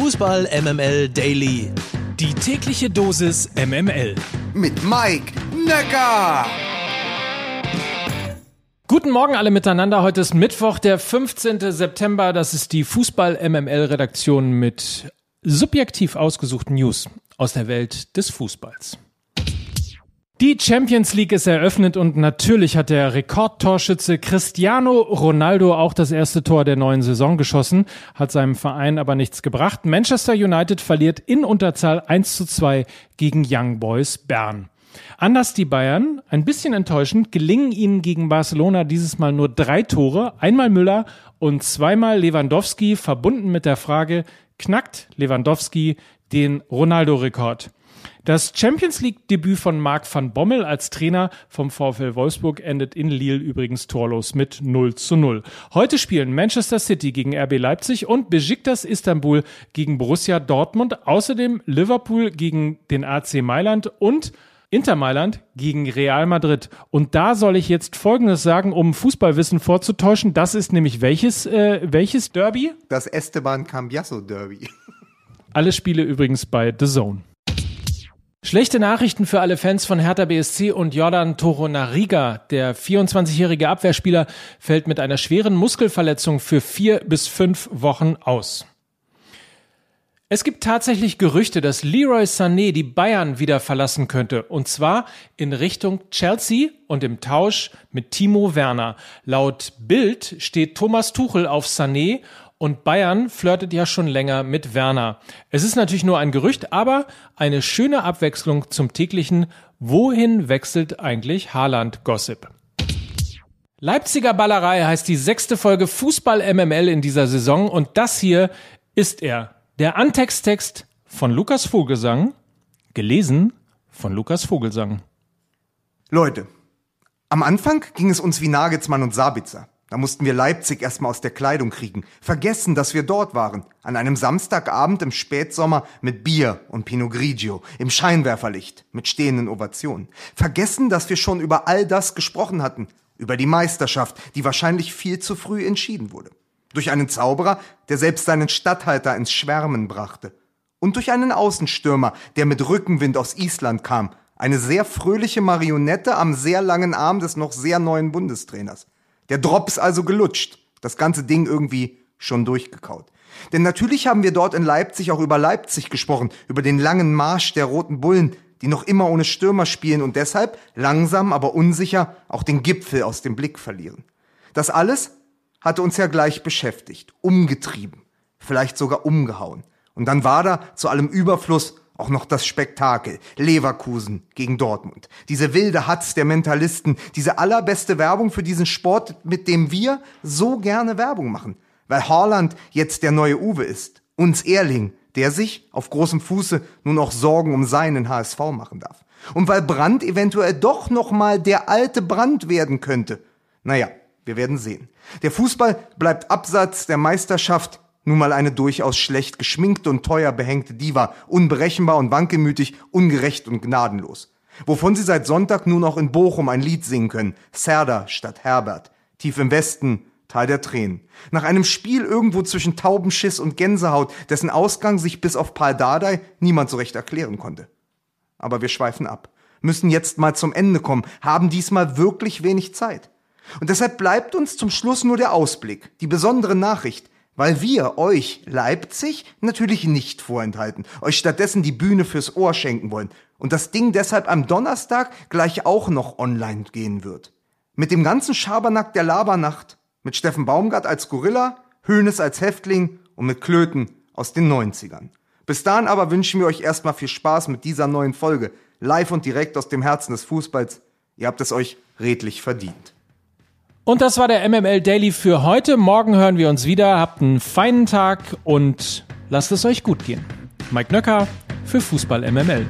Fußball MML Daily. Die tägliche Dosis MML. Mit Mike Necker. Guten Morgen alle miteinander. Heute ist Mittwoch, der 15. September. Das ist die Fußball MML Redaktion mit subjektiv ausgesuchten News aus der Welt des Fußballs. Die Champions League ist eröffnet und natürlich hat der Rekordtorschütze Cristiano Ronaldo auch das erste Tor der neuen Saison geschossen, hat seinem Verein aber nichts gebracht. Manchester United verliert in Unterzahl 1 zu 2 gegen Young Boys Bern. Anders die Bayern, ein bisschen enttäuschend, gelingen ihnen gegen Barcelona dieses Mal nur drei Tore, einmal Müller und zweimal Lewandowski, verbunden mit der Frage, knackt Lewandowski den Ronaldo-Rekord? Das Champions League-Debüt von Marc van Bommel als Trainer vom VfL Wolfsburg endet in Lille übrigens torlos mit 0 zu 0. Heute spielen Manchester City gegen RB Leipzig und Besiktas Istanbul gegen Borussia Dortmund, außerdem Liverpool gegen den AC Mailand und Inter Mailand gegen Real Madrid. Und da soll ich jetzt Folgendes sagen, um Fußballwissen vorzutäuschen. Das ist nämlich welches, äh, welches Derby? Das Esteban Cambiasso Derby. Alle Spiele übrigens bei The Zone. Schlechte Nachrichten für alle Fans von Hertha BSC und Jordan Toronariga. Der 24-jährige Abwehrspieler fällt mit einer schweren Muskelverletzung für vier bis fünf Wochen aus. Es gibt tatsächlich Gerüchte, dass Leroy Sané die Bayern wieder verlassen könnte. Und zwar in Richtung Chelsea und im Tausch mit Timo Werner. Laut Bild steht Thomas Tuchel auf Sané und Bayern flirtet ja schon länger mit Werner. Es ist natürlich nur ein Gerücht, aber eine schöne Abwechslung zum täglichen Wohin wechselt eigentlich Haaland Gossip? Leipziger Ballerei heißt die sechste Folge Fußball MML in dieser Saison und das hier ist er. Der Antexttext von Lukas Vogelsang, gelesen von Lukas Vogelsang. Leute, am Anfang ging es uns wie Nagelsmann und Sabitzer. Da mussten wir Leipzig erstmal aus der Kleidung kriegen. Vergessen, dass wir dort waren. An einem Samstagabend im Spätsommer mit Bier und Pinot Grigio. Im Scheinwerferlicht. Mit stehenden Ovationen. Vergessen, dass wir schon über all das gesprochen hatten. Über die Meisterschaft, die wahrscheinlich viel zu früh entschieden wurde. Durch einen Zauberer, der selbst seinen Statthalter ins Schwärmen brachte. Und durch einen Außenstürmer, der mit Rückenwind aus Island kam. Eine sehr fröhliche Marionette am sehr langen Arm des noch sehr neuen Bundestrainers. Der Drops also gelutscht. Das ganze Ding irgendwie schon durchgekaut. Denn natürlich haben wir dort in Leipzig auch über Leipzig gesprochen, über den langen Marsch der Roten Bullen, die noch immer ohne Stürmer spielen und deshalb langsam, aber unsicher auch den Gipfel aus dem Blick verlieren. Das alles hatte uns ja gleich beschäftigt, umgetrieben, vielleicht sogar umgehauen. Und dann war da zu allem Überfluss auch noch das Spektakel. Leverkusen gegen Dortmund. Diese wilde Hatz der Mentalisten. Diese allerbeste Werbung für diesen Sport, mit dem wir so gerne Werbung machen. Weil Haaland jetzt der neue Uwe ist. Uns Erling, der sich auf großem Fuße nun auch Sorgen um seinen HSV machen darf. Und weil Brand eventuell doch noch mal der alte Brand werden könnte. Naja, wir werden sehen. Der Fußball bleibt abseits der Meisterschaft nun mal eine durchaus schlecht geschminkte und teuer behängte Diva, unberechenbar und wankelmütig, ungerecht und gnadenlos. Wovon sie seit Sonntag nun auch in Bochum ein Lied singen können. Serda statt Herbert. Tief im Westen, Tal der Tränen. Nach einem Spiel irgendwo zwischen Taubenschiss und Gänsehaut, dessen Ausgang sich bis auf Paul Dardai niemand so recht erklären konnte. Aber wir schweifen ab, müssen jetzt mal zum Ende kommen, haben diesmal wirklich wenig Zeit. Und deshalb bleibt uns zum Schluss nur der Ausblick, die besondere Nachricht, weil wir euch Leipzig natürlich nicht vorenthalten, euch stattdessen die Bühne fürs Ohr schenken wollen und das Ding deshalb am Donnerstag gleich auch noch online gehen wird. Mit dem ganzen Schabernack der Labernacht, mit Steffen Baumgart als Gorilla, Hönes als Häftling und mit Klöten aus den 90ern. Bis dahin aber wünschen wir euch erstmal viel Spaß mit dieser neuen Folge, live und direkt aus dem Herzen des Fußballs. Ihr habt es euch redlich verdient. Und das war der MML Daily für heute. Morgen hören wir uns wieder. Habt einen feinen Tag und lasst es euch gut gehen. Mike Nöcker für Fußball MML.